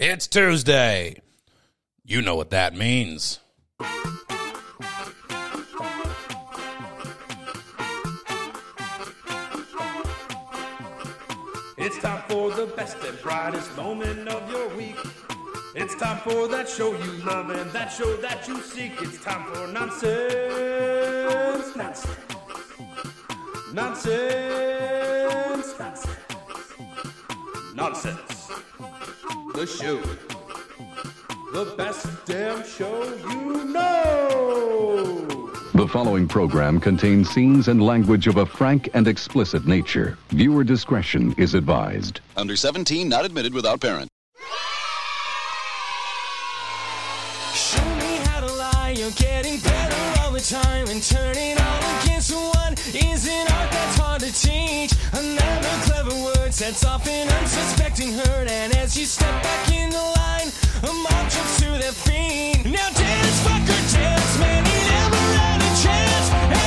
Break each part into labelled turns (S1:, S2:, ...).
S1: It's Tuesday. You know what that means.
S2: It's time for the best and brightest moment of your week. It's time for that show you love and that show that you seek. It's time for nonsense, nonsense, nonsense, nonsense, nonsense. The show, the best damn show you know.
S3: The following program contains scenes and language of a frank and explicit nature. Viewer discretion is advised.
S4: Under 17, not admitted without parent.
S5: Show me how to lie, you're getting better all the time and turning all against one is an art that's hard to teach. Another clever word sets off an unsuspecting hurt, and as you step back in the line, a mob jumps to their feet. Now dance, fucker, dance, man, he never had a chance,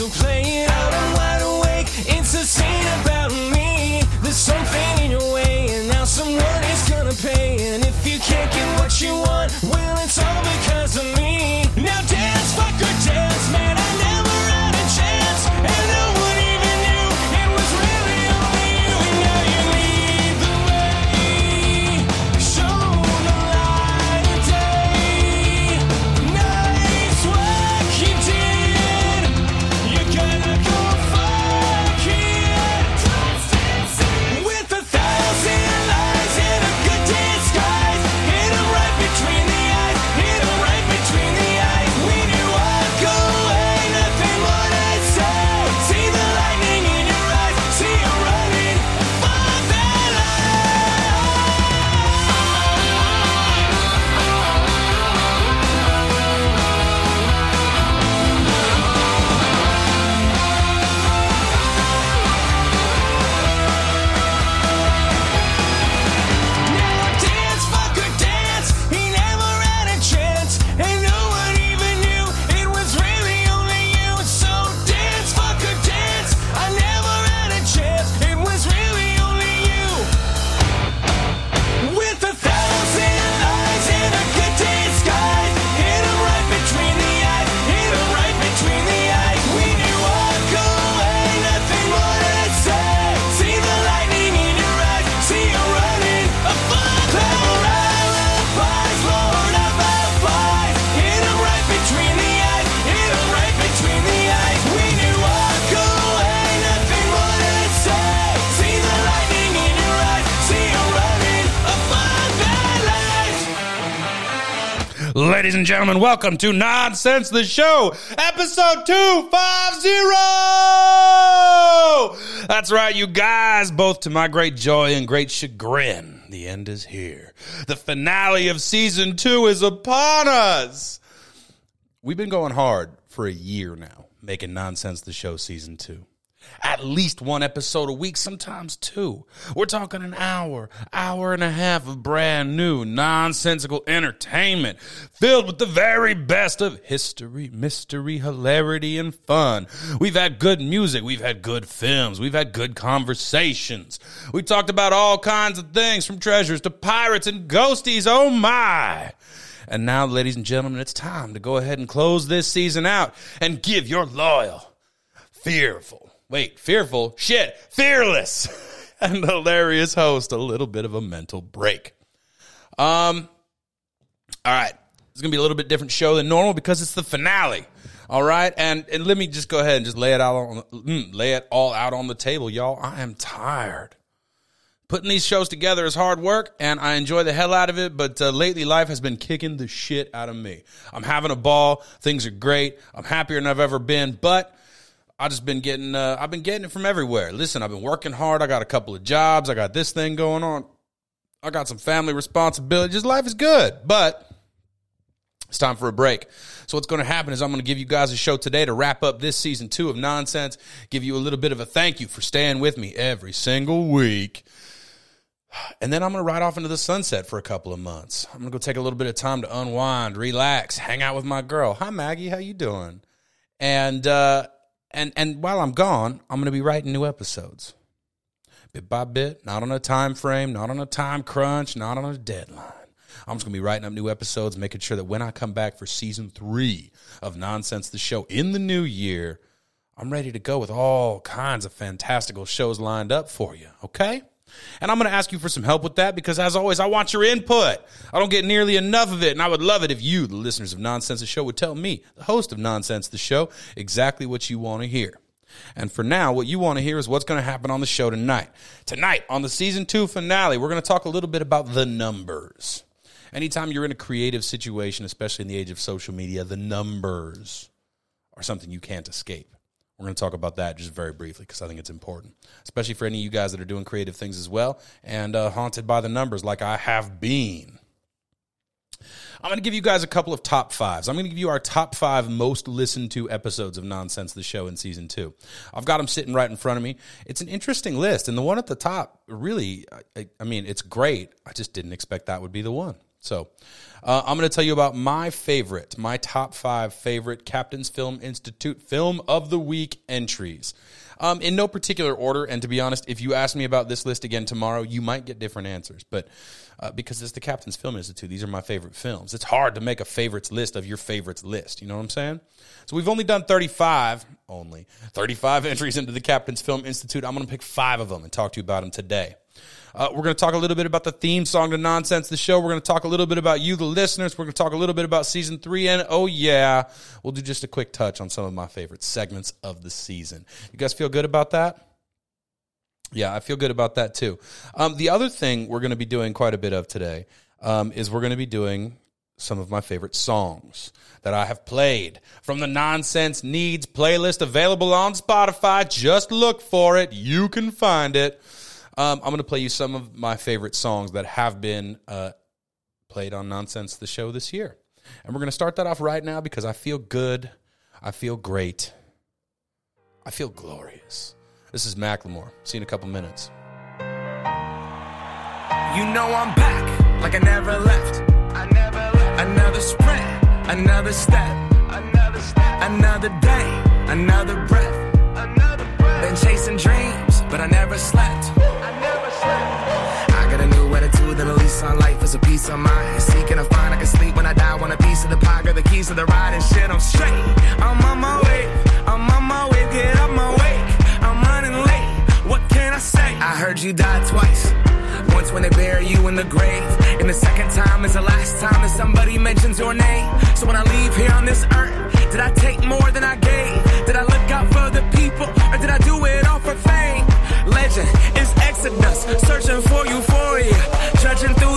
S5: So play
S1: Ladies and gentlemen, welcome to Nonsense the Show, episode 250. That's right, you guys, both to my great joy and great chagrin. The end is here. The finale of season two is upon us. We've been going hard for a year now, making Nonsense the Show season two. At least one episode a week, sometimes two. We're talking an hour, hour and a half of brand new, nonsensical entertainment filled with the very best of history, mystery, hilarity, and fun. We've had good music, we've had good films, we've had good conversations. We talked about all kinds of things from treasures to pirates and ghosties. Oh my! And now, ladies and gentlemen, it's time to go ahead and close this season out and give your loyal, fearful, wait, fearful, shit, fearless, and hilarious host a little bit of a mental break. Um, all right, it's gonna be a little bit different show than normal because it's the finale. All right, and and let me just go ahead and just lay it out on mm, lay it all out on the table, y'all. I am tired Putting these shows together is hard work, and I enjoy the hell out of it. But uh, lately, life has been kicking the shit out of me. I'm having a ball. Things are great. I'm happier than I've ever been. But I just been getting. Uh, I've been getting it from everywhere. Listen, I've been working hard. I got a couple of jobs. I got this thing going on. I got some family responsibilities. Life is good, but it's time for a break. So what's going to happen is I'm going to give you guys a show today to wrap up this season two of Nonsense. Give you a little bit of a thank you for staying with me every single week. And then I'm going to ride off into the sunset for a couple of months. I'm going to go take a little bit of time to unwind, relax, hang out with my girl. Hi Maggie, how you doing? And uh and and while I'm gone, I'm going to be writing new episodes. Bit by bit, not on a time frame, not on a time crunch, not on a deadline. I'm just going to be writing up new episodes, making sure that when I come back for season 3 of Nonsense the show in the new year, I'm ready to go with all kinds of fantastical shows lined up for you, okay? And I'm going to ask you for some help with that because, as always, I want your input. I don't get nearly enough of it, and I would love it if you, the listeners of Nonsense the Show, would tell me, the host of Nonsense the Show, exactly what you want to hear. And for now, what you want to hear is what's going to happen on the show tonight. Tonight, on the season two finale, we're going to talk a little bit about the numbers. Anytime you're in a creative situation, especially in the age of social media, the numbers are something you can't escape. We're going to talk about that just very briefly because I think it's important, especially for any of you guys that are doing creative things as well and uh, haunted by the numbers like I have been. I'm going to give you guys a couple of top fives. I'm going to give you our top five most listened to episodes of Nonsense the Show in season two. I've got them sitting right in front of me. It's an interesting list, and the one at the top, really, I, I mean, it's great. I just didn't expect that would be the one. So, uh, I'm going to tell you about my favorite, my top five favorite Captain's Film Institute Film of the Week entries. Um, in no particular order, and to be honest, if you ask me about this list again tomorrow, you might get different answers. But uh, because it's the Captain's Film Institute, these are my favorite films. It's hard to make a favorites list of your favorites list. You know what I'm saying? So we've only done 35, only 35 entries into the Captain's Film Institute. I'm going to pick five of them and talk to you about them today. Uh, we're going to talk a little bit about the theme song to Nonsense the Show. We're going to talk a little bit about you, the listeners. We're going to talk a little bit about season three. And oh, yeah, we'll do just a quick touch on some of my favorite segments of the season. You guys feel good about that? Yeah, I feel good about that too. Um, the other thing we're going to be doing quite a bit of today um, is we're going to be doing some of my favorite songs that I have played from the Nonsense Needs playlist available on Spotify. Just look for it. You can find it. Um, I'm going to play you some of my favorite songs that have been uh, played on Nonsense the show this year. And we're going to start that off right now because I feel good. I feel great. I feel glorious. This is Macklemore. See you in a couple minutes.
S6: You know I'm back, like I never left. I never left. Another sprint, another step, another step, another day, another breath, another breath. Been chasing dreams, but I never slept. I never slept. I got a new attitude and a lease on life is a piece of mind. Seeking to find I can sleep when I die. Want a piece of the pie, got the keys to the ride and shit. I'm straight. I'm on my way. I'm on my way. Get up my way. I'm running late. What can I say? I heard you died twice. Once when they bury you in the grave, and the second time is the last time that somebody mentions your name. So when I leave here on this earth, did I take more than I gave? Did I look out for the people, or did I do it all for fame? Legend is Exodus, searching for euphoria, trudging through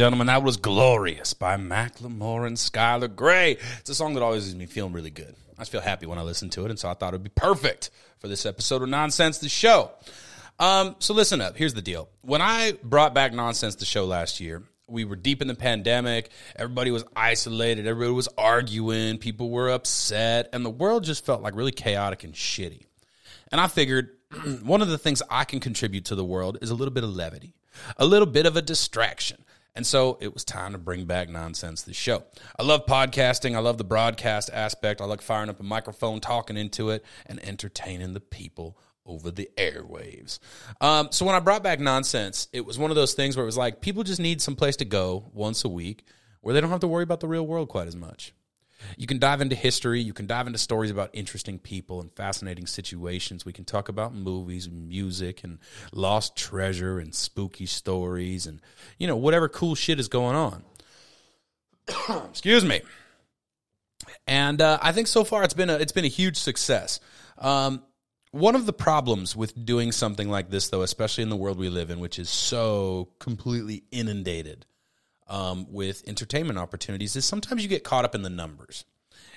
S1: gentlemen, that was Glorious by Macklemore and Skylar Grey. It's a song that always leaves me feeling really good. I just feel happy when I listen to it, and so I thought it would be perfect for this episode of Nonsense the Show. Um, so listen up. Here's the deal. When I brought back Nonsense the Show last year, we were deep in the pandemic. Everybody was isolated. Everybody was arguing. People were upset, and the world just felt like really chaotic and shitty. And I figured one of the things I can contribute to the world is a little bit of levity, a little bit of a distraction. And so it was time to bring back Nonsense the show. I love podcasting. I love the broadcast aspect. I like firing up a microphone, talking into it, and entertaining the people over the airwaves. Um, so when I brought back Nonsense, it was one of those things where it was like people just need some place to go once a week where they don't have to worry about the real world quite as much. You can dive into history. You can dive into stories about interesting people and fascinating situations. We can talk about movies, and music, and lost treasure and spooky stories and, you know, whatever cool shit is going on. Excuse me. And uh, I think so far it's been a it's been a huge success. Um, one of the problems with doing something like this, though, especially in the world we live in, which is so completely inundated um, with entertainment opportunities is sometimes you get caught up in the numbers.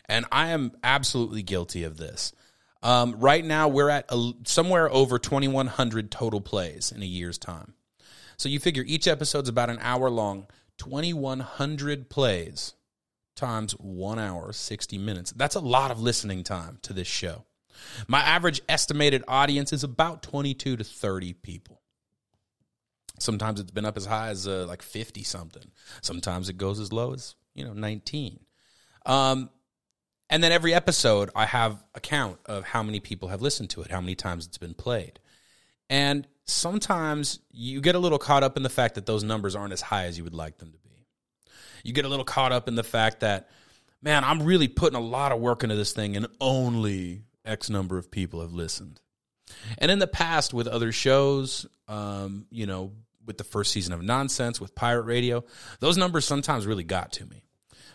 S1: And I am absolutely guilty of this. Um, right now, we're at a, somewhere over 2,100 total plays in a year's time. So you figure each episode's about an hour long, 2,100 plays times one hour, 60 minutes. That's a lot of listening time to this show. My average estimated audience is about 22 to 30 people. Sometimes it's been up as high as uh, like 50 something. Sometimes it goes as low as, you know, 19. Um, and then every episode, I have a count of how many people have listened to it, how many times it's been played. And sometimes you get a little caught up in the fact that those numbers aren't as high as you would like them to be. You get a little caught up in the fact that, man, I'm really putting a lot of work into this thing and only X number of people have listened. And in the past, with other shows, um, you know, with the first season of Nonsense, with Pirate Radio, those numbers sometimes really got to me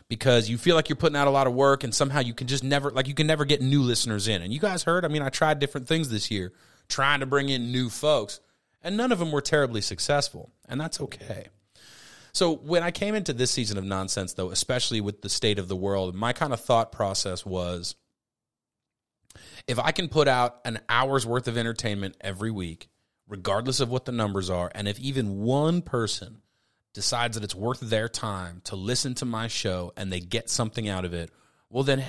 S1: because you feel like you're putting out a lot of work and somehow you can just never, like, you can never get new listeners in. And you guys heard, I mean, I tried different things this year trying to bring in new folks, and none of them were terribly successful. And that's okay. So when I came into this season of Nonsense, though, especially with the state of the world, my kind of thought process was if I can put out an hour's worth of entertainment every week, regardless of what the numbers are, and if even one person decides that it's worth their time to listen to my show and they get something out of it, well, then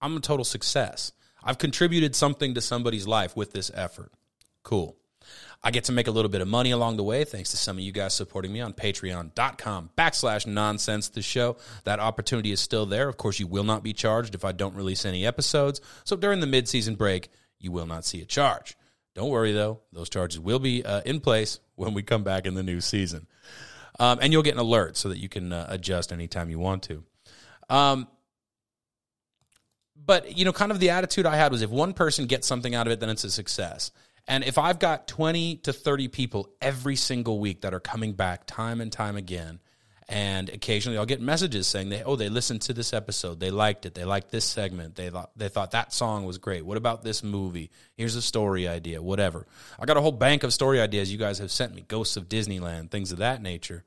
S1: I'm a total success. I've contributed something to somebody's life with this effort. Cool. I get to make a little bit of money along the way thanks to some of you guys supporting me on patreon.com backslash nonsense the show. That opportunity is still there. Of course, you will not be charged if I don't release any episodes. So during the mid-season break, you will not see a charge. Don't worry though; those charges will be uh, in place when we come back in the new season, um, and you'll get an alert so that you can uh, adjust anytime you want to. Um, but you know, kind of the attitude I had was if one person gets something out of it, then it's a success. And if I've got 20 to 30 people every single week that are coming back time and time again, and occasionally I'll get messages saying they oh they listened to this episode, they liked it, they liked this segment, they thought they thought that song was great. What about this movie? Here's a story idea, whatever. I got a whole bank of story ideas you guys have sent me, Ghosts of Disneyland, things of that nature,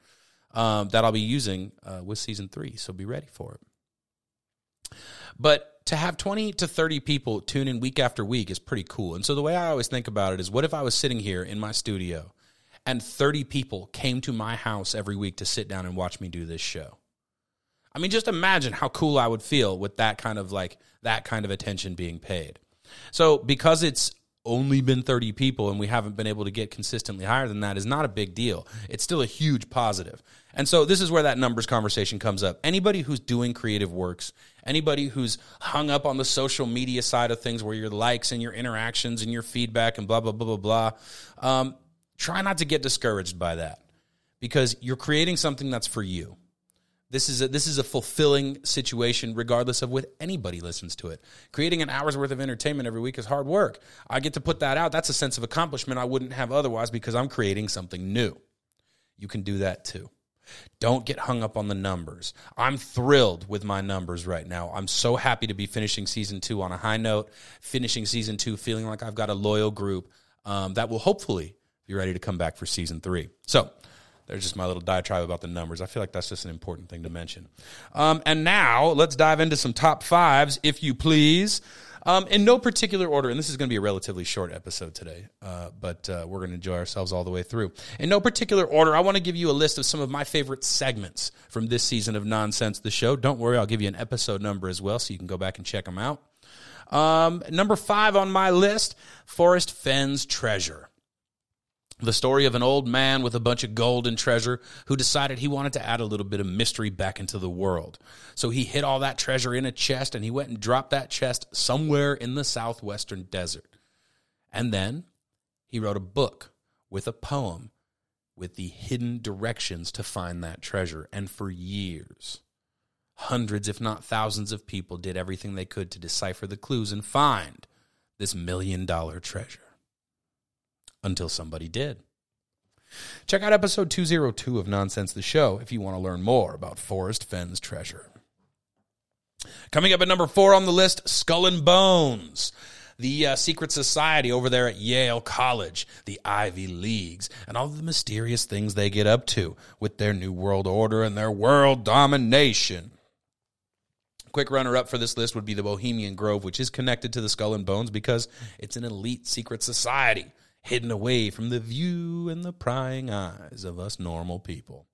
S1: um, that I'll be using uh, with season three. So be ready for it. But to have 20 to 30 people tune in week after week is pretty cool. And so the way I always think about it is what if I was sitting here in my studio and 30 people came to my house every week to sit down and watch me do this show? I mean, just imagine how cool I would feel with that kind of like that kind of attention being paid. So because it's only been 30 people and we haven't been able to get consistently higher than that is not a big deal. It's still a huge positive. And so this is where that numbers conversation comes up. Anybody who's doing creative works, anybody who's hung up on the social media side of things where your likes and your interactions and your feedback and blah, blah, blah, blah, blah, um, try not to get discouraged by that because you're creating something that's for you. This is a, this is a fulfilling situation, regardless of what anybody listens to it. Creating an hour's worth of entertainment every week is hard work. I get to put that out. That's a sense of accomplishment I wouldn't have otherwise because I'm creating something new. You can do that too. Don't get hung up on the numbers. I'm thrilled with my numbers right now. I'm so happy to be finishing season two on a high note, finishing season two feeling like I've got a loyal group um, that will hopefully be ready to come back for season three. So, There's just my little diatribe about the numbers. I feel like that's just an important thing to mention. Um, and now let's dive into some top fives, if you please. Um, in no particular order, and this is going to be a relatively short episode today, uh, but uh, we're going to enjoy ourselves all the way through. In no particular order, I want to give you a list of some of my favorite segments from this season of Nonsense the Show. Don't worry, I'll give you an episode number as well, so you can go back and check them out. Um, number five on my list Forrest Fenn's Treasure. The story of an old man with a bunch of gold and treasure who decided he wanted to add a little bit of mystery back into the world. So he hid all that treasure in a chest and he went and dropped that chest somewhere in the southwestern desert. And then he wrote a book with a poem with the hidden directions to find that treasure. And for years, hundreds, if not thousands, of people did everything they could to decipher the clues and find this million dollar treasure until somebody did. Check out episode 202 of Nonsense the Show if you want to learn more about Forrest Fenn's treasure. Coming up at number four on the list Skull and Bones. The uh, secret society over there at Yale College, the Ivy Leagues, and all the mysterious things they get up to with their new world order and their world domination. Quick runner up for this list would be the Bohemian Grove, which is connected to the Skull and Bones because it's an elite secret society hidden away from the view and the prying eyes of us normal people.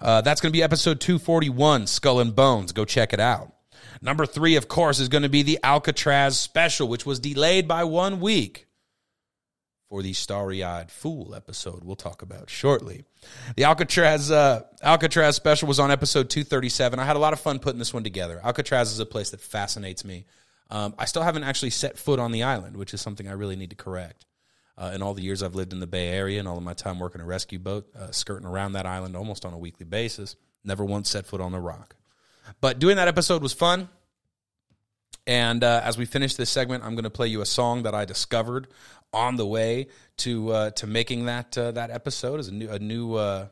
S1: Uh, that's going to be episode 241, Skull and Bones. Go check it out. Number three, of course, is going to be the Alcatraz special, which was delayed by one week for the Starry Eyed Fool episode we'll talk about shortly. The Alcatraz uh, Alcatraz special was on episode 237. I had a lot of fun putting this one together. Alcatraz is a place that fascinates me. Um, I still haven't actually set foot on the island, which is something I really need to correct. Uh, in all the years I've lived in the Bay Area and all of my time working a rescue boat, uh, skirting around that island almost on a weekly basis, never once set foot on the rock. But doing that episode was fun. And uh, as we finish this segment, I'm going to play you a song that I discovered on the way to uh, to making that uh, that episode as a new a new uh,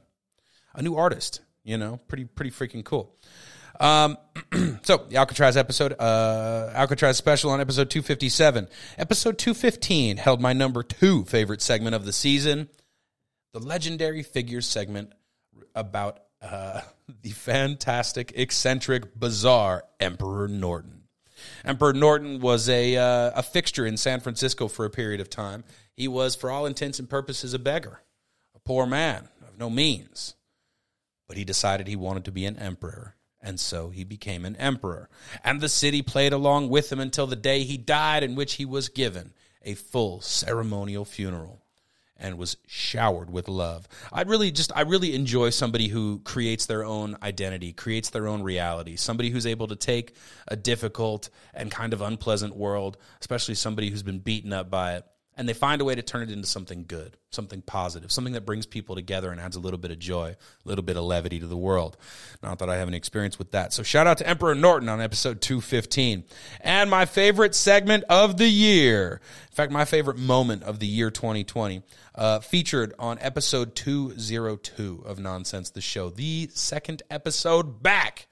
S1: a new artist. You know, pretty pretty freaking cool. Um, so the Alcatraz episode, uh, Alcatraz special on episode 257. Episode 215 held my number two favorite segment of the season, the legendary figures segment about uh, the fantastic, eccentric, bizarre Emperor Norton. Emperor Norton was a uh, a fixture in San Francisco for a period of time. He was, for all intents and purposes, a beggar, a poor man of no means. But he decided he wanted to be an emperor, and so he became an emperor. And the city played along with him until the day he died, in which he was given a full ceremonial funeral and was showered with love. I really just I really enjoy somebody who creates their own identity, creates their own reality. Somebody who's able to take a difficult and kind of unpleasant world, especially somebody who's been beaten up by it, and they find a way to turn it into something good, something positive, something that brings people together and adds a little bit of joy, a little bit of levity to the world. Not that I have any experience with that. So shout out to Emperor Norton on episode 215. And my favorite segment of the year, in fact, my favorite moment of the year 2020, uh, featured on episode 202 of Nonsense the Show, the second episode back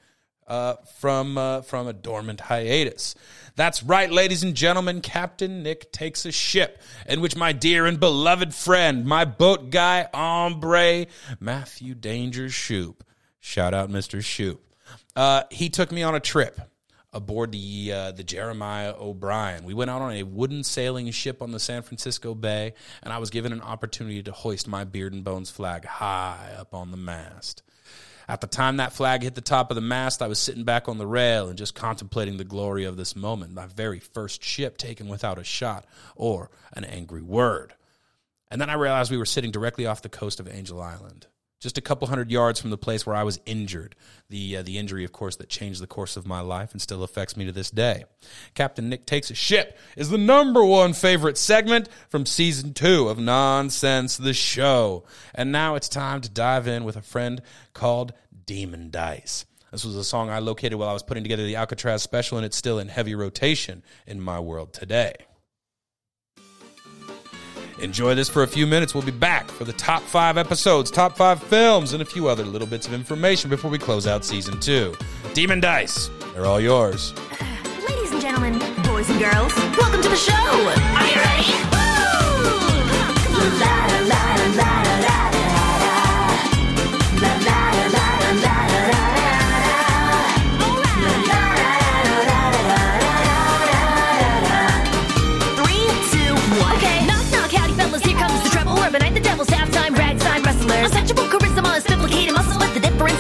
S1: uh, from uh, from a dormant hiatus. That's right, ladies and gentlemen. Captain Nick takes a ship in which my dear and beloved friend, my boat guy, hombre, Matthew Danger Shoop. Shout out, Mister Shoop. Uh, he took me on a trip aboard the uh, the Jeremiah O'Brien. We went out on a wooden sailing ship on the San Francisco Bay, and I was given an opportunity to hoist my beard and bones flag high up on the mast. At the time that flag hit the top of the mast, I was sitting back on the rail and just contemplating the glory of this moment, my very first ship taken without a shot or an angry word. And then I realized we were sitting directly off the coast of Angel Island, just a couple hundred yards from the place where I was injured. The uh, the injury, of course, that changed the course of my life and still affects me to this day. Captain Nick takes a ship is the number one favorite segment from season two of Nonsense the Show, and now it's time to dive in with a friend called Demon Dice. This was a song I located while I was putting together the Alcatraz special, and it's still in heavy rotation in my world today. Enjoy this for a few minutes. We'll be back for the top five episodes, top five films, and a few other little bits of information before we close out season two. Demon Dice, they're all yours.
S7: Ladies and gentlemen, boys and girls, welcome to the show. Are you ready? Woo! La, la, la, la,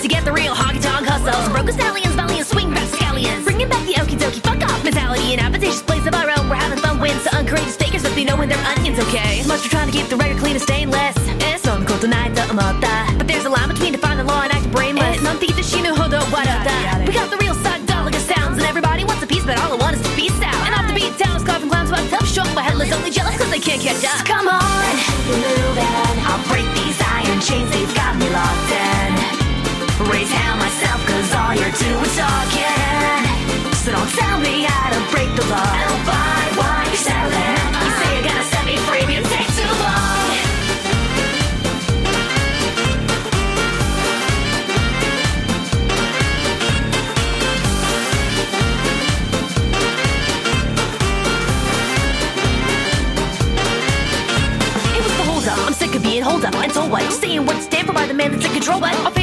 S7: to get the real hog
S8: dog hustles. Broken stallions, valiant swing back
S7: scallions.
S8: Bringing back the okie dokie fuck off mentality and appetitious plays of our own. We're having fun wins to uncourageous fakers, but they know when
S7: their onions, okay? Much we're trying to keep the record clean and stainless. And so I'm cool tonight, the amata. But there's a line between defining law and acting brainless. Non theta what hodo that. We got the real side dog sounds, and everybody wants a piece, but all I want is to beast out. And off the beat, towns coughing clowns, but tough short, My headless, only jealous cause they can't catch up. Come on, move. I'll break these iron chains, they've got me locked in. Raise myself, cause all you're doing is talking. So don't tell me how to break the law. I don't buy what you're selling. You say you're gonna set me free, but you take too long. It was the hold up. I'm sick of being hold up. And so what? Saying what's stand for by the man that's in control. But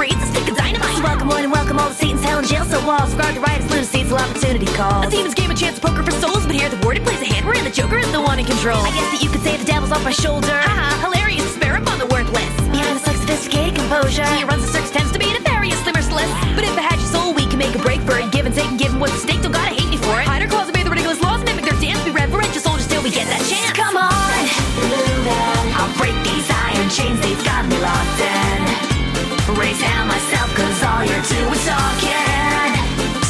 S7: It's a stick of dynamite. So welcome one and welcome all to Satan's hell and jail. So walls guard the riotous lunacies till opportunity calls. A demon's game a chance to poker for souls. But here the word it plays a hand wherein the Joker is the one in control. I guess that you could say the devil's off my shoulder. Haha, hilarious. Spare up on the worthless. Behind like sophisticated composure. He runs the circus tends to be nefarious, slimmersless. But if I had your soul, we can make a break for it. Give and take and give 'em what's at stake. Don't gotta hate me for it. Hide our claws, obey the ridiculous laws, mimic their dance. Be reverential soldiers till we get that chance. Come on, in. I'll break these iron chains, they've got me locked in. Cause you're talking.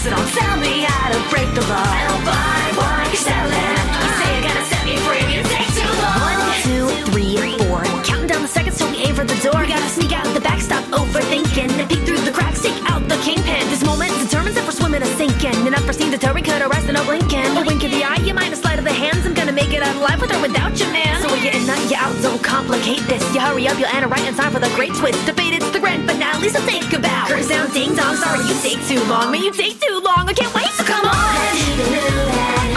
S7: So don't tell me how to break the law. I don't buy what you're selling. You say you're gonna set me free, you take too long. One, two, three, four. Counting down the seconds till we aim for the door. We gotta sneak out the back, stop overthinking. Peek through the cracks, take out the kingpin. This moment determines if we're swimming or sinking. An unforeseen deterrent could arrest and no blinking. A wink of the eye, you might a sleight of the hands. I'm gonna make it out alive with or without you, man. So we're getting nut you out, don't complicate this. You hurry up, you'll enter right in time for the great twist. Debate it's the grand finale, so think about. Down, ding dong, sorry you take too long. Man, you take too long, I can't wait, so come on.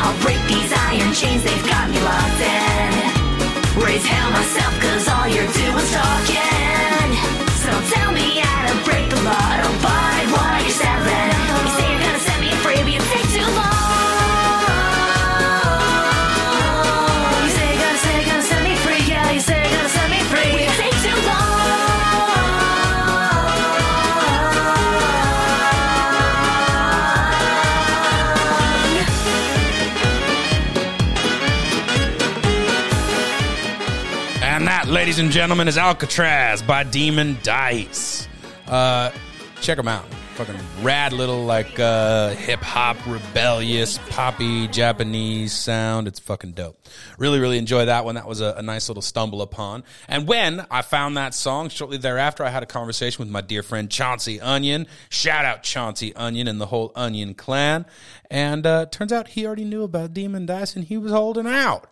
S7: I'll break these iron chains, they've got me locked in. Raise hell myself, cause all you're doing is talking. So tell me how to break the law.
S1: Ladies and gentlemen, is Alcatraz by Demon Dice. Uh, check them out. Fucking rad little, like, uh, hip hop, rebellious, poppy Japanese sound. It's fucking dope. Really, really enjoy that one. That was a, a nice little stumble upon. And when I found that song, shortly thereafter, I had a conversation with my dear friend Chauncey Onion. Shout out Chauncey Onion and the whole Onion clan. And, uh, turns out he already knew about Demon Dice and he was holding out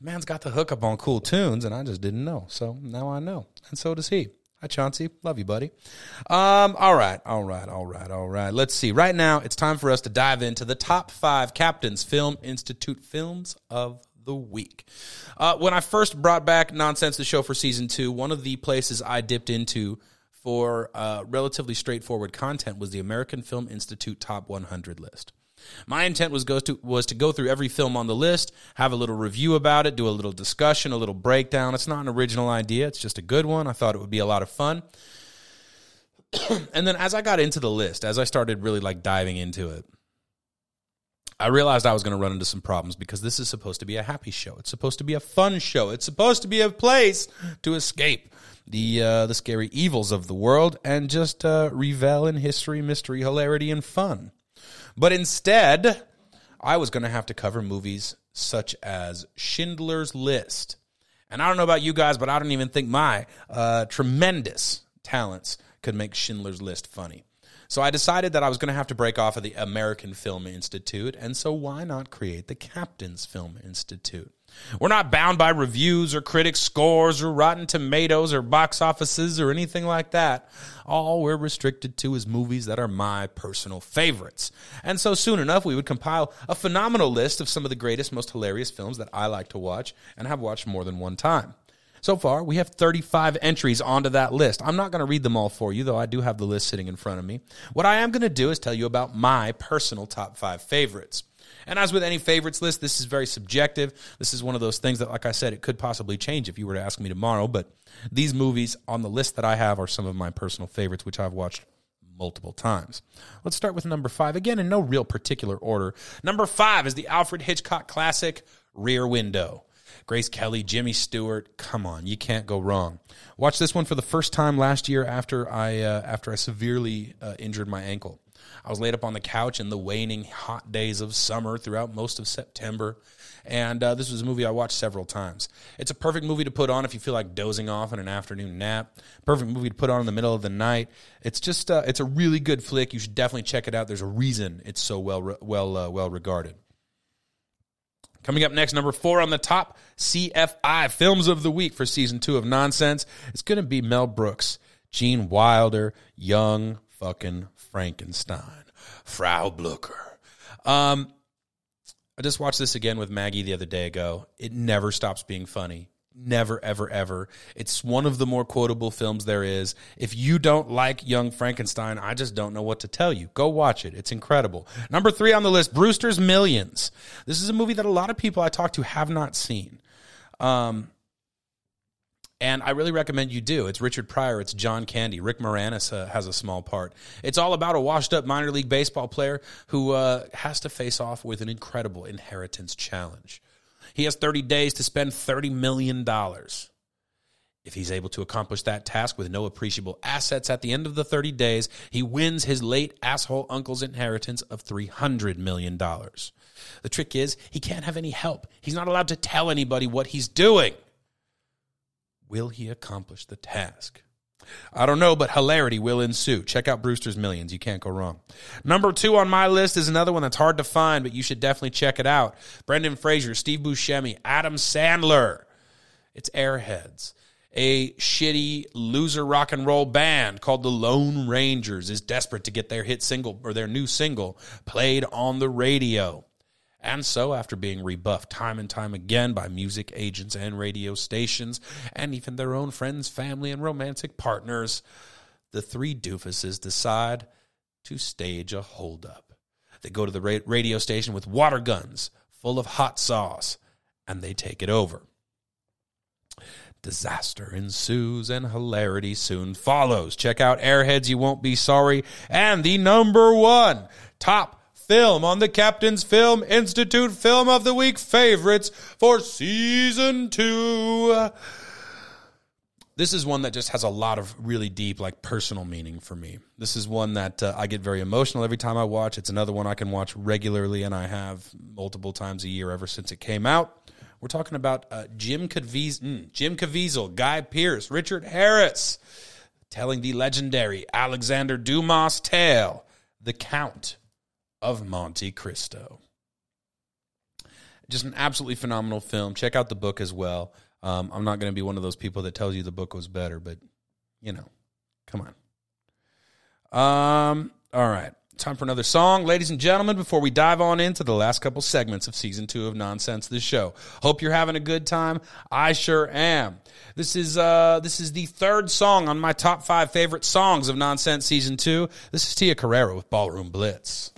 S1: man's got the hookup on cool tunes, and I just didn't know. So now I know, and so does he. Hi, Chauncey. Love you, buddy. Um, all right, all right, all right, all right. Let's see. Right now, it's time for us to dive into the top five Captain's Film Institute films of the week. Uh, when I first brought back Nonsense the Show for season two, one of the places I dipped into for uh, relatively straightforward content was the American Film Institute Top 100 list. My intent was go to was to go through every film on the list, have a little review about it, do a little discussion, a little breakdown. It's not an original idea; it's just a good one. I thought it would be a lot of fun. and then as I got into the list, as I started really like diving into it, I realized I was going to run into some problems because this is supposed to be a happy show. It's supposed to be a fun show. It's supposed to be a place to escape the uh, the scary evils of the world and just uh, revel in history, mystery, hilarity, and fun. But instead, I was going to have to cover movies such as Schindler's List. And I don't know about you guys, but I don't even think my uh, tremendous talents could make Schindler's List funny. So I decided that I was going to have to break off of the American Film Institute, and so why not create the Captain's Film Institute? We're not bound by reviews or critics' scores or Rotten Tomatoes or box offices or anything like that. All we're restricted to is movies that are my personal favorites. And so soon enough, we would compile a phenomenal list of some of the greatest, most hilarious films that I like to watch and have watched more than one time. So far, we have 35 entries onto that list. I'm not going to read them all for you, though I do have the list sitting in front of me. What I am going to do is tell you about my personal top five favorites. And as with any favorites list, this is very subjective. This is one of those things that, like I said, it could possibly change if you were to ask me tomorrow. But these movies on the list that I have are some of my personal favorites, which I've watched multiple times. Let's start with number five. Again, in no real particular order. Number five is the Alfred Hitchcock classic, Rear Window. Grace Kelly, Jimmy Stewart. Come on, you can't go wrong. Watched this one for the first time last year after I uh, after I severely uh, injured my ankle. I was laid up on the couch in the waning hot days of summer throughout most of September, and uh, this was a movie I watched several times. It's a perfect movie to put on if you feel like dozing off in an afternoon nap. Perfect movie to put on in the middle of the night. It's just uh, it's a really good flick. You should definitely check it out. There's a reason it's so well well uh, well regarded. Coming up next, number four on the top CFI films of the week for season two of Nonsense. It's going to be Mel Brooks, Gene Wilder, Young fucking Frankenstein, Frau Blucher. Um, I just watched this again with Maggie the other day ago. It never stops being funny. Never, ever, ever. It's one of the more quotable films there is. If you don't like Young Frankenstein, I just don't know what to tell you. Go watch it. It's incredible. Number three on the list, Brewster's Millions. This is a movie that a lot of people I talk to have not seen. Um, and I really recommend you do. It's Richard Pryor, it's John Candy, Rick Moranis uh, has a small part. It's all about a washed-up minor league baseball player who uh, has to face off with an incredible inheritance challenge. He has 30 days to spend $30 million. If he's able to accomplish that task with no appreciable assets at the end of the 30 days, he wins his late asshole uncle's inheritance of $300 million. The trick is, he can't have any help. He's not allowed to tell anybody what he's doing. Will he accomplish the task? I don't know, but hilarity will ensue. Check out Brewster's Millions. You can't go wrong. Number two on my list is another one that's hard to find, but you should definitely check it out. Brendan Fraser, Steve Buscemi, Adam Sandler. It's Airheads. A shitty loser rock and roll band called the Lone Rangers is desperate to get their hit single or their new single played on the radio. And so, after being rebuffed time and time again by music agents and radio stations, and even their own friends, family, and romantic partners, the three doofuses decide to stage a holdup. They go to the radio station with water guns full of hot sauce, and they take it over. Disaster ensues and hilarity soon follows. Check out Airheads, you won't be sorry. And the number one top film on the Captain's Film Institute Film of the Week favorites for season two. This is one that just has a lot of really deep, like personal meaning for me. This is one that uh, I get very emotional every time I watch. It's another one I can watch regularly, and I have multiple times a year ever since it came out. We're talking about uh, Jim Caviezel, mm, Jim Caviezel, Guy Pearce, Richard Harris, telling the legendary Alexander Dumas tale, The Count of Monte Cristo. Just an absolutely phenomenal film. Check out the book as well. Um, I'm not going to be one of those people that tells you the book was better, but you know, come on. Um, all right. Time for another song, ladies and gentlemen, before we dive on into the last couple segments of season two of Nonsense the Show. Hope you're having a good time. I sure am. This is uh this is the third song on my top five favorite songs of Nonsense season two. This is Tia Carrere with Ballroom Blitz.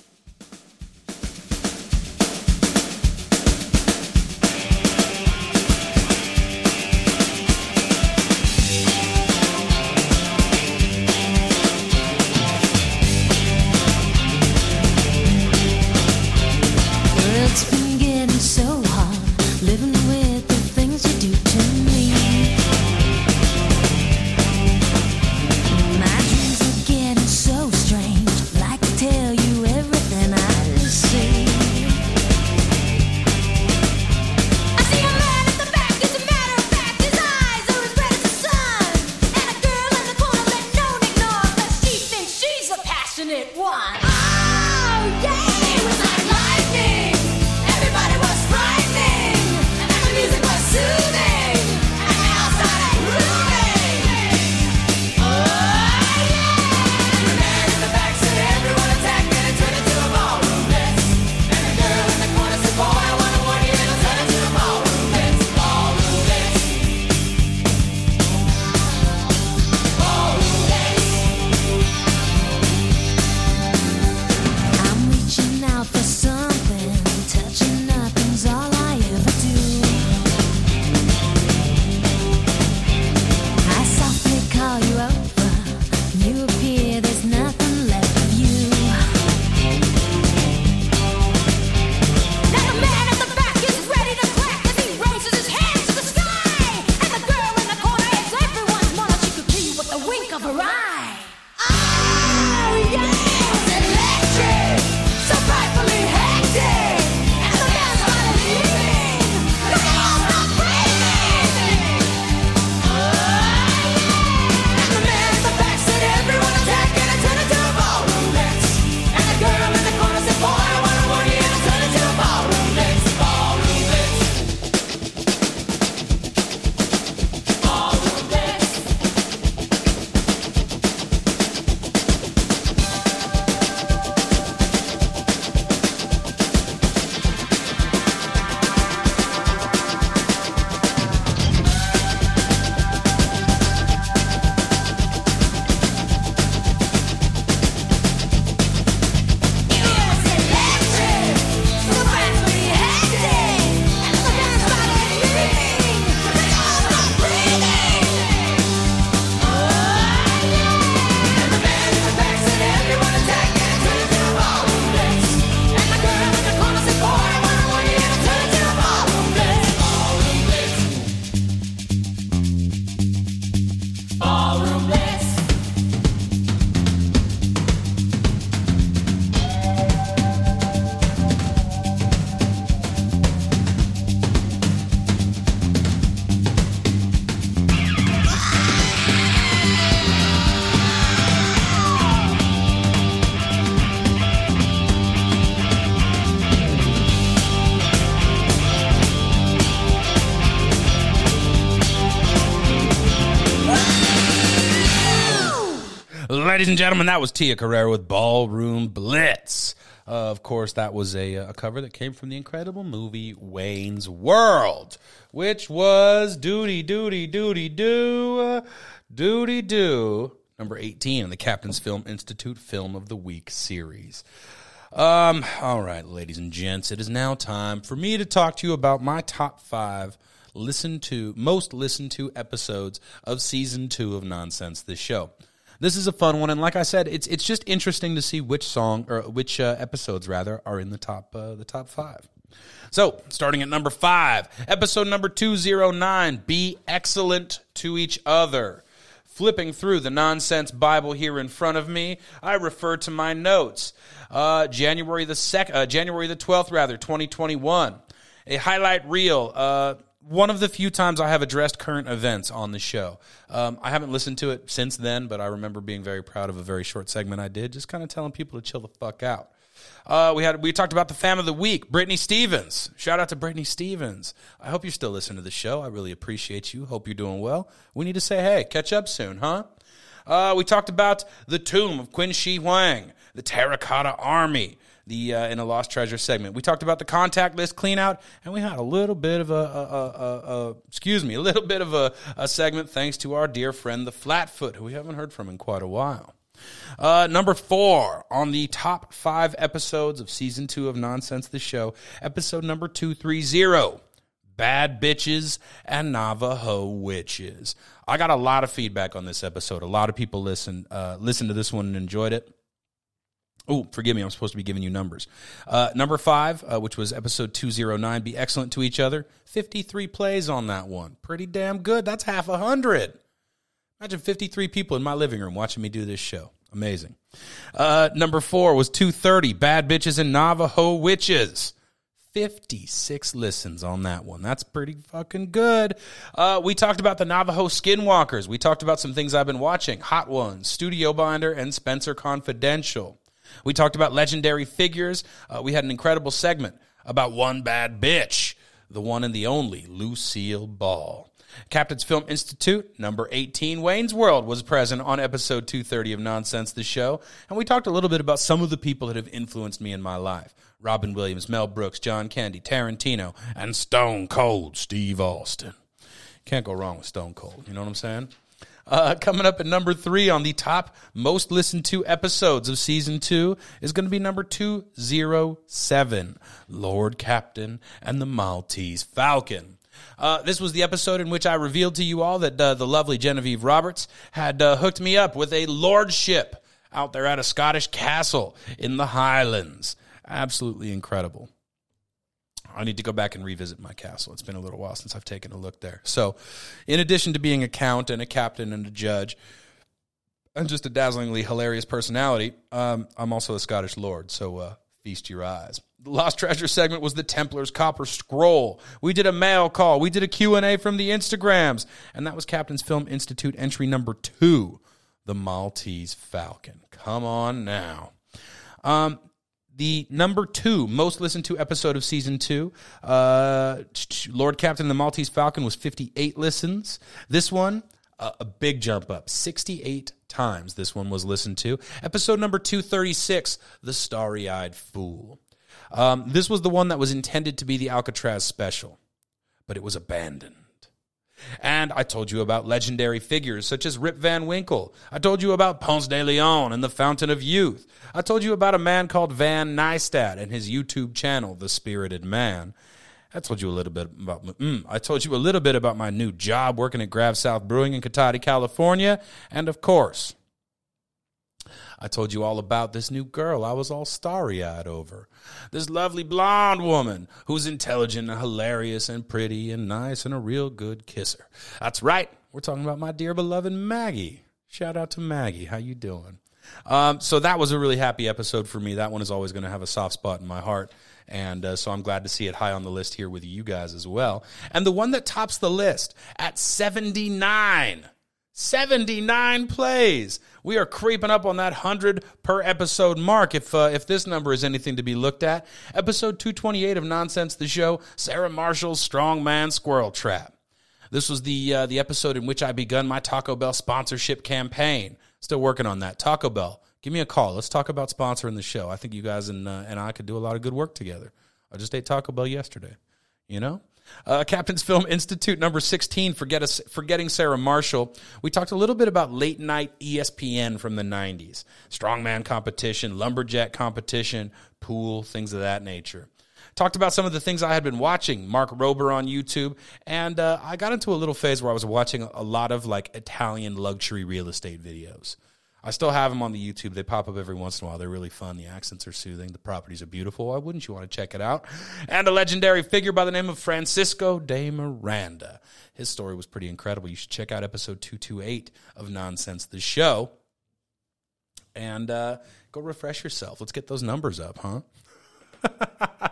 S1: Ladies and gentlemen, that was Tia Carrere with Ballroom Blitz. Uh, of course, that was a, a cover that came from the incredible movie Wayne's World, which was Duty, Duty, Duty, Do, uh, Duty, Do, number 18 in the Captain's Film Institute Film of the Week series. Um, all right, ladies and gents, it is now time for me to talk to you about my top five listen to most listened to episodes of season two of Nonsense This Show. This is a fun one, and like I said, it's it's just interesting to see which song or which uh, episodes rather are in the top uh, the top five. So, starting at number five, episode number two zero nine. Be excellent to each other. Flipping through the nonsense Bible here in front of me, I refer to my notes. Uh, January the sec- uh, January the twelfth, rather, twenty twenty one. A highlight reel. Uh, one of the few times I have addressed current events on the show. Um, I haven't listened to it since then, but I remember being very proud of a very short segment I did, just kind of telling people to chill the fuck out. Uh, we had we talked about the fam of the week, Brittany Stevens. Shout out to Brittany Stevens. I hope you're still listening to the show. I really appreciate you. Hope you're doing well. We need to say hey, catch up soon, huh? Uh, we talked about the tomb of Qin Shi Huang, the Terracotta Army, the uh, in a lost treasure segment. We talked about the contact list clean out, and we had a little bit of a, a, a, a, excuse me, a little bit of a, a segment thanks to our dear friend the Flatfoot, who we haven't heard from in quite a while. Uh, number four on the top five episodes of season two of Nonsense the Show, episode number two three zero. Bad Bitches and Navajo Witches. I got a lot of feedback on this episode. A lot of people listened uh, listened to this one and enjoyed it. Oh, forgive me. I'm supposed to be giving you numbers. Uh, number five, uh, which was episode 209, Be Excellent to Each Other. 53 plays on that one. Pretty damn good. That's half a hundred. Imagine 53 people in my living room watching me do this show. Amazing. Uh, number four was 230, Bad Bitches and Navajo Witches. 56 listens on that one. That's pretty fucking good. Uh, we talked about the Navajo Skinwalkers. We talked about some things I've been watching Hot Ones, Studio Binder, and Spencer Confidential. We talked about legendary figures. Uh, we had an incredible segment about one bad bitch, the one and the only Lucille Ball. Captain's Film Institute, number 18, Wayne's World, was present on episode 230 of Nonsense the Show, and we talked a little bit about some of the people that have influenced me in my life. Robin Williams, Mel Brooks, John Candy, Tarantino, and Stone Cold Steve Austin. Can't go wrong with Stone Cold, you know what I'm saying? Uh, coming up at number three on the top most listened to episodes of season two is going to be number 207 Lord Captain and the Maltese Falcon. Uh, this was the episode in which I revealed to you all that uh, the lovely Genevieve Roberts had uh, hooked me up with a lordship out there at a Scottish castle in the Highlands. Absolutely incredible. I need to go back and revisit my castle. It's been a little while since I've taken a look there. So, in addition to being a count and a captain and a judge, and just a dazzlingly hilarious personality, um, I'm also a Scottish lord. So, uh, feast your eyes. The Lost Treasure segment was the Templar's Copper Scroll. We did a mail call. We did a Q&A from the Instagrams. And that was Captain's Film Institute entry number two, The Maltese Falcon. Come on now. Um, the number two most listened to episode of season two, uh, Lord Captain the Maltese Falcon was 58 listens. This one, uh, a big jump up, 68 times this one was listened to. Episode number 236, The Starry Eyed Fool. Um, this was the one that was intended to be the Alcatraz special, but it was abandoned. And I told you about legendary figures such as Rip Van Winkle. I told you about Ponce de Leon and the Fountain of Youth. I told you about a man called Van Neistat and his YouTube channel, The Spirited Man. I told you a little bit about. Mm, I told you a little bit about my new job working at Grav South Brewing in Cotati, California, and of course, I told you all about this new girl I was all starry eyed over. This lovely blonde woman who's intelligent and hilarious and pretty and nice and a real good kisser. That's right. We're talking about my dear beloved Maggie. Shout out to Maggie. How you doing? Um, so that was a really happy episode for me. That one is always going to have a soft spot in my heart. And uh, so I'm glad to see it high on the list here with you guys as well. And the one that tops the list at 79 79 plays. We are creeping up on that 100 per episode mark if uh, if this number is anything to be looked at. Episode 228 of Nonsense the Show, Sarah Marshall's Strongman Squirrel Trap. This was the uh, the episode in which I begun my Taco Bell sponsorship campaign. Still working on that. Taco Bell, give me a call. Let's talk about sponsoring the show. I think you guys and uh, and I could do a lot of good work together. I just ate Taco Bell yesterday. You know. Uh, Captain's Film Institute number 16, Forget Forgetting Sarah Marshall. We talked a little bit about late night ESPN from the 90s. Strongman competition, lumberjack competition, pool, things of that nature. Talked about some of the things I had been watching, Mark Rober on YouTube, and uh, I got into a little phase where I was watching a lot of like Italian luxury real estate videos. I still have them on the YouTube. They pop up every once in a while. They're really fun. The accents are soothing. The properties are beautiful. Why wouldn't you want to check it out? And a legendary figure by the name of Francisco de Miranda. His story was pretty incredible. You should check out episode 228 of Nonsense the Show and uh, go refresh yourself. Let's get those numbers up, huh?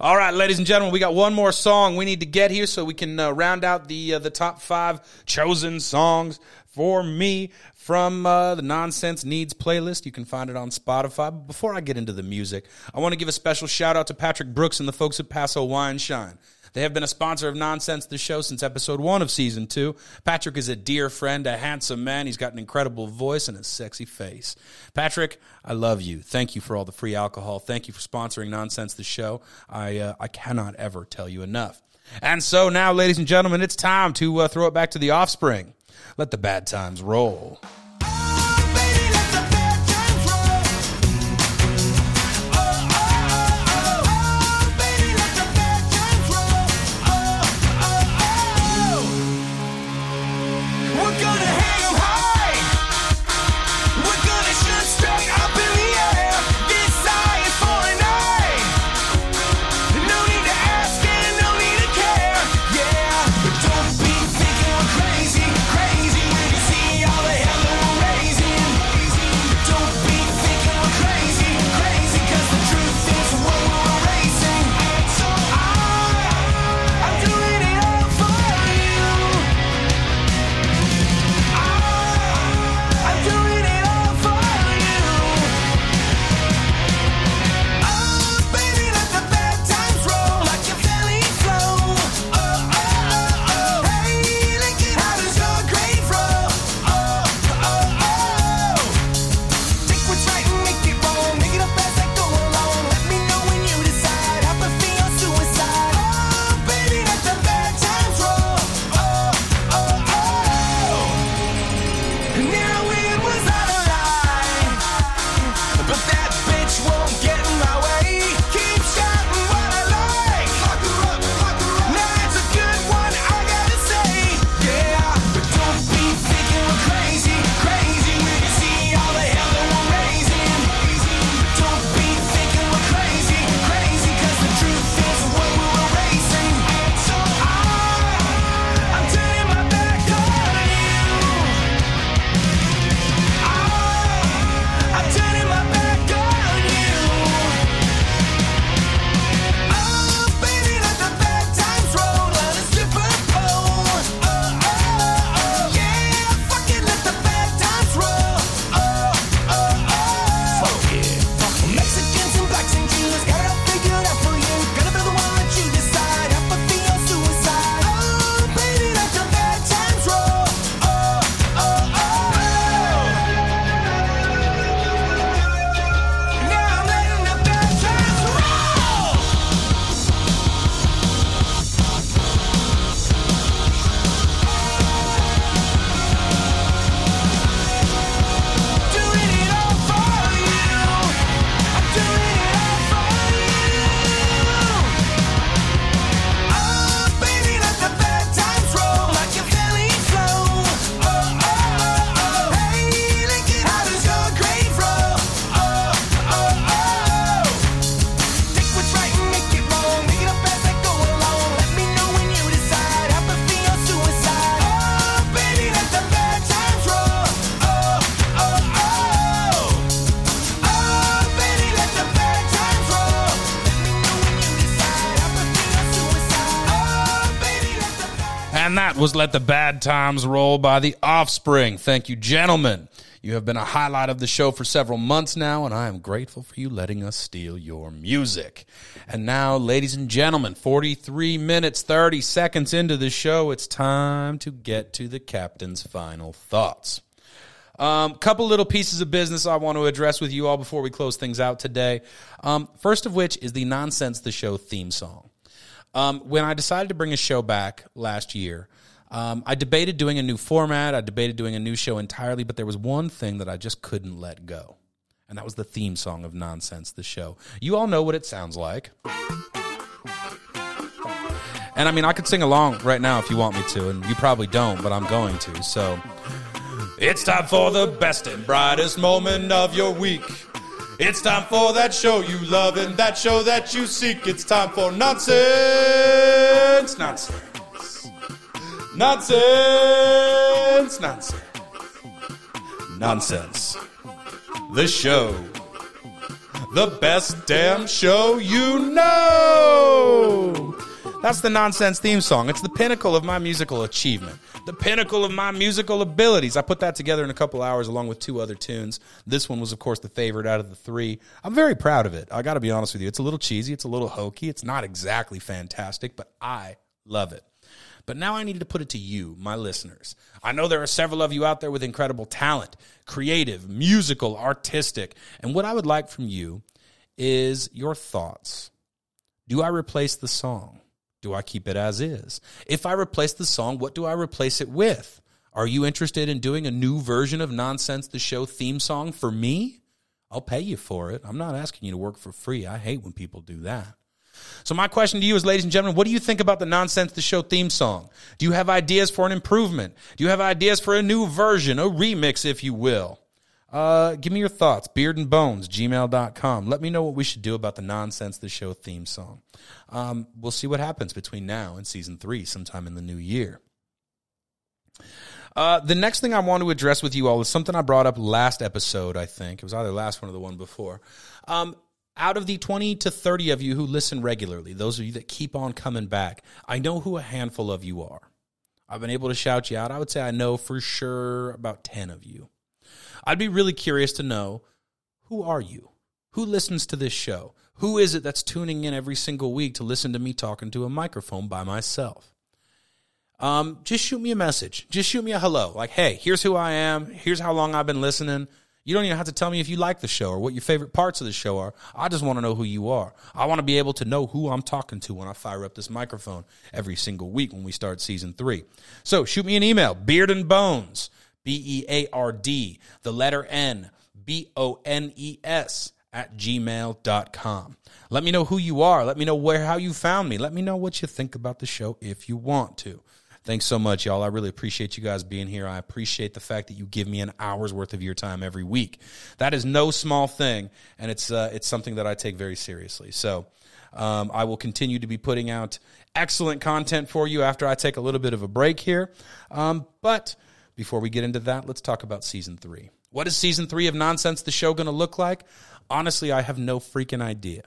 S1: All right, ladies and gentlemen, we got one more song we need to get here so we can uh, round out the uh, the top five chosen songs for me from uh, the Nonsense Needs playlist. You can find it on Spotify. But before I get into the music, I want to give a special shout out to Patrick Brooks and the folks at Paso Wine Shine. They have been a sponsor of Nonsense the Show since episode one of season two. Patrick is a dear friend, a handsome man. He's got an incredible voice and a sexy face. Patrick, I love you. Thank you for all the free alcohol. Thank you for sponsoring Nonsense the Show. I uh, I cannot ever tell you enough. And so now, ladies and gentlemen, it's time to uh, throw it back to the offspring.
S6: Let the bad times roll. Let the Bad Times Roll
S1: by The Offspring. Thank you, gentlemen. You have been a highlight of the show for several months now, and I am grateful for you letting us steal your music. And now, ladies and gentlemen, 43 minutes, 30 seconds into the show, it's time to get to the captain's final thoughts. Um, couple little pieces of business I want to address with you all before we close things out today. Um, first of which is the Nonsense the Show theme song. Um, when I decided to bring a show back last year, um, I debated doing a new format. I debated doing a new show entirely, but there was one thing that I just couldn't let go. And that was the theme song of Nonsense the Show. You all know what it sounds like. And I mean, I could sing along right now if you want me to, and you probably don't, but I'm going to. So it's time for the best and brightest moment of your week. It's time for that show you love and that show that you seek. It's time for nonsense, nonsense, nonsense, nonsense, nonsense. The show. The best damn show you know. That's the nonsense theme song. It's the pinnacle of my musical achievement, the pinnacle of my musical abilities. I put that together in a couple hours along with two other tunes. This one was, of course, the favorite out of the three. I'm very proud of it. I got to be honest with you. It's a little cheesy, it's a little hokey, it's not exactly fantastic, but I love it. But now I needed to put it to you, my listeners. I know there are several of you out there with incredible talent, creative, musical, artistic. And what I would like from you is your thoughts. Do I replace the song? Do I keep it as is? If I replace the song, what do I replace it with? Are you interested in doing a new version of Nonsense the Show theme song for me? I'll pay you for it. I'm not asking you to work for free. I hate when people do that. So my question to you is, ladies and gentlemen, what do you think about the Nonsense the Show theme song? Do you have ideas for an improvement? Do you have ideas for a new version, a remix, if you will? Uh, give me your thoughts. Beard and Bones, gmail.com. Let me know what we should do about the Nonsense the Show theme song. Um, we'll see what happens between now and season three sometime in the new year. Uh, the next thing I want to address with you all is something I brought up last episode, I think. It was either last one or the one before. Um, out of the 20 to 30 of you who listen regularly, those of you that keep on coming back, I know who a handful of you are. I've been able to shout you out. I would say I know for sure about 10 of you. I'd be really curious to know who are you? Who listens to this show? Who is it that's tuning in every single week to listen to me talking to a microphone by myself? Um, just shoot me a message. Just shoot me a hello. Like, hey, here's who I am. Here's how long I've been listening. You don't even have to tell me if you like the show or what your favorite parts of the show are. I just want to know who you are. I want to be able to know who I'm talking to when I fire up this microphone every single week when we start season three. So shoot me an email, beard and bones, B E A R D, the letter N, B O N E S, at gmail.com. Let me know who you are. Let me know where how you found me. Let me know what you think about the show if you want to. Thanks so much, y'all. I really appreciate you guys being here. I appreciate the fact that you give me an hour's worth of your time every week. That is no small thing, and it's uh, it's something that I take very seriously. So um, I will continue to be putting out excellent content for you after I take a little bit of a break here. Um, but before we get into that, let's talk about season three. What is season three of Nonsense the Show going to look like? Honestly, I have no freaking idea.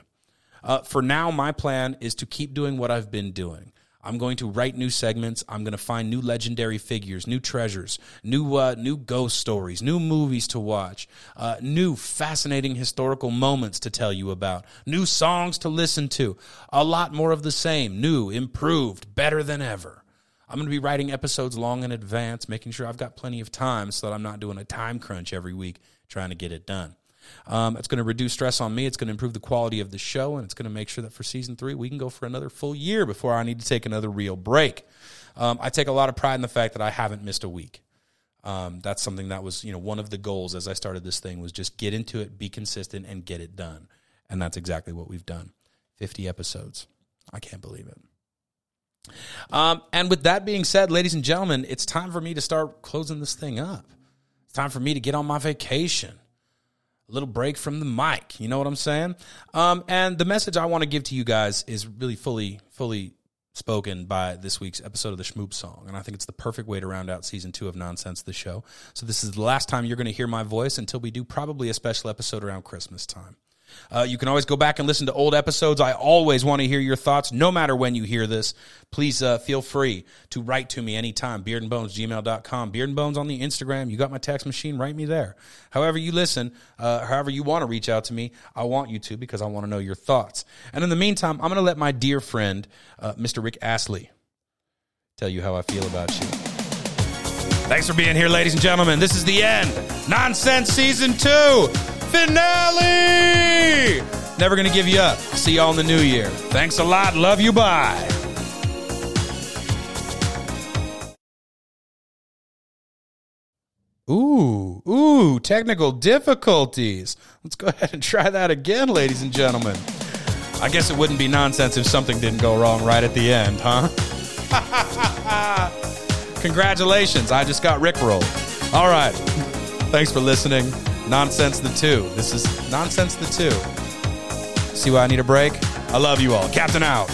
S1: Uh, for now, my plan is to keep doing what I've been doing. I'm going to write new segments. I'm going to find new legendary figures, new treasures, new uh, new ghost stories, new movies to watch, uh, new fascinating historical moments to tell you about, new songs to listen to. A lot more of the same, new, improved, better than ever. I'm going to be writing episodes long in advance, making sure I've got plenty of time so that I'm not doing a time crunch every week trying to get it done. Um, it's going to reduce stress on me. It's going to improve the quality of the show, and it's going to make sure that for season three, we can go for another full year before I need to take another real break. Um, I take a lot of pride in the fact that I haven't missed a week. Um, that's something that was, you know, one of the goals as I started this thing was just get into it, be consistent, and get it done. And that's exactly what we've done. 50 episodes. I can't believe it. Um, and with that being said, ladies and gentlemen, it's time for me to start closing this thing up. It's time for me to get on my vacation little break from the mic. You know what I'm saying? Um, and the message I want to give to you guys is really fully, fully spoken by this week's episode of the Schmoop Song. And I think it's the perfect way to round out season two of Nonsense, the show. So this is the last time you're going to hear my voice until we do probably a special episode around Christmas time. Uh, you can always go back and listen to old episodes. I always want to hear your thoughts, no matter when you hear this. Please uh, feel free to write to me anytime. BeardandBonesGmail.com. BeardandBones, gmail.com. Beard and Bones on the Instagram. You got my text machine, write me there. However you listen, uh, however you want to reach out to me, I want you to because I want to know your thoughts. And in the meantime, I'm going to let my dear friend, uh, Mr. Rick Astley, tell you how I feel about you.
S9: Thanks for being here, ladies and gentlemen. This is the end. Nonsense Season 2 finale. Never going to give you up. See y'all in the new year. Thanks a lot. Love you. Bye. Ooh, ooh, technical difficulties. Let's go ahead and try that again, ladies and gentlemen. I guess it wouldn't be nonsense if something didn't go wrong right at the end, huh? Congratulations, I just got Rickrolled. All right. Thanks for listening. Nonsense the 2. This is Nonsense the 2. See why I need a break? I love you all. Captain out.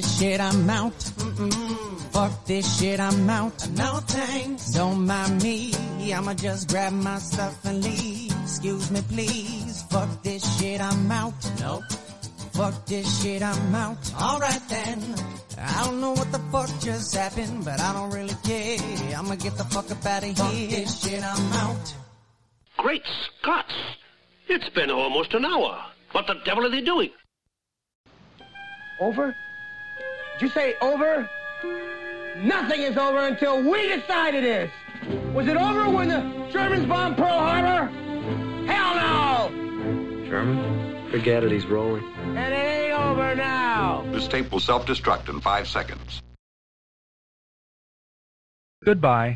S10: This shit, I'm out. Fuck this shit, I'm out. No thanks. Don't mind me. I'ma just grab my stuff and leave. Excuse me, please. Fuck this shit, I'm out. Nope. Fuck this shit, I'm out. Alright then. I don't know what the fuck just happened, but I don't really care. I'ma get the fuck up out of here. Fuck this shit, I'm out.
S11: Great Scots! It's been almost an hour. What the devil are they doing?
S5: Over? Did you say over? Nothing is over until we decide it is. Was it over when the Germans bombed Pearl Harbor? Hell no!
S12: German? Forget it, he's rolling.
S5: And it ain't over now.
S3: This tape will self-destruct in five seconds.
S13: Goodbye.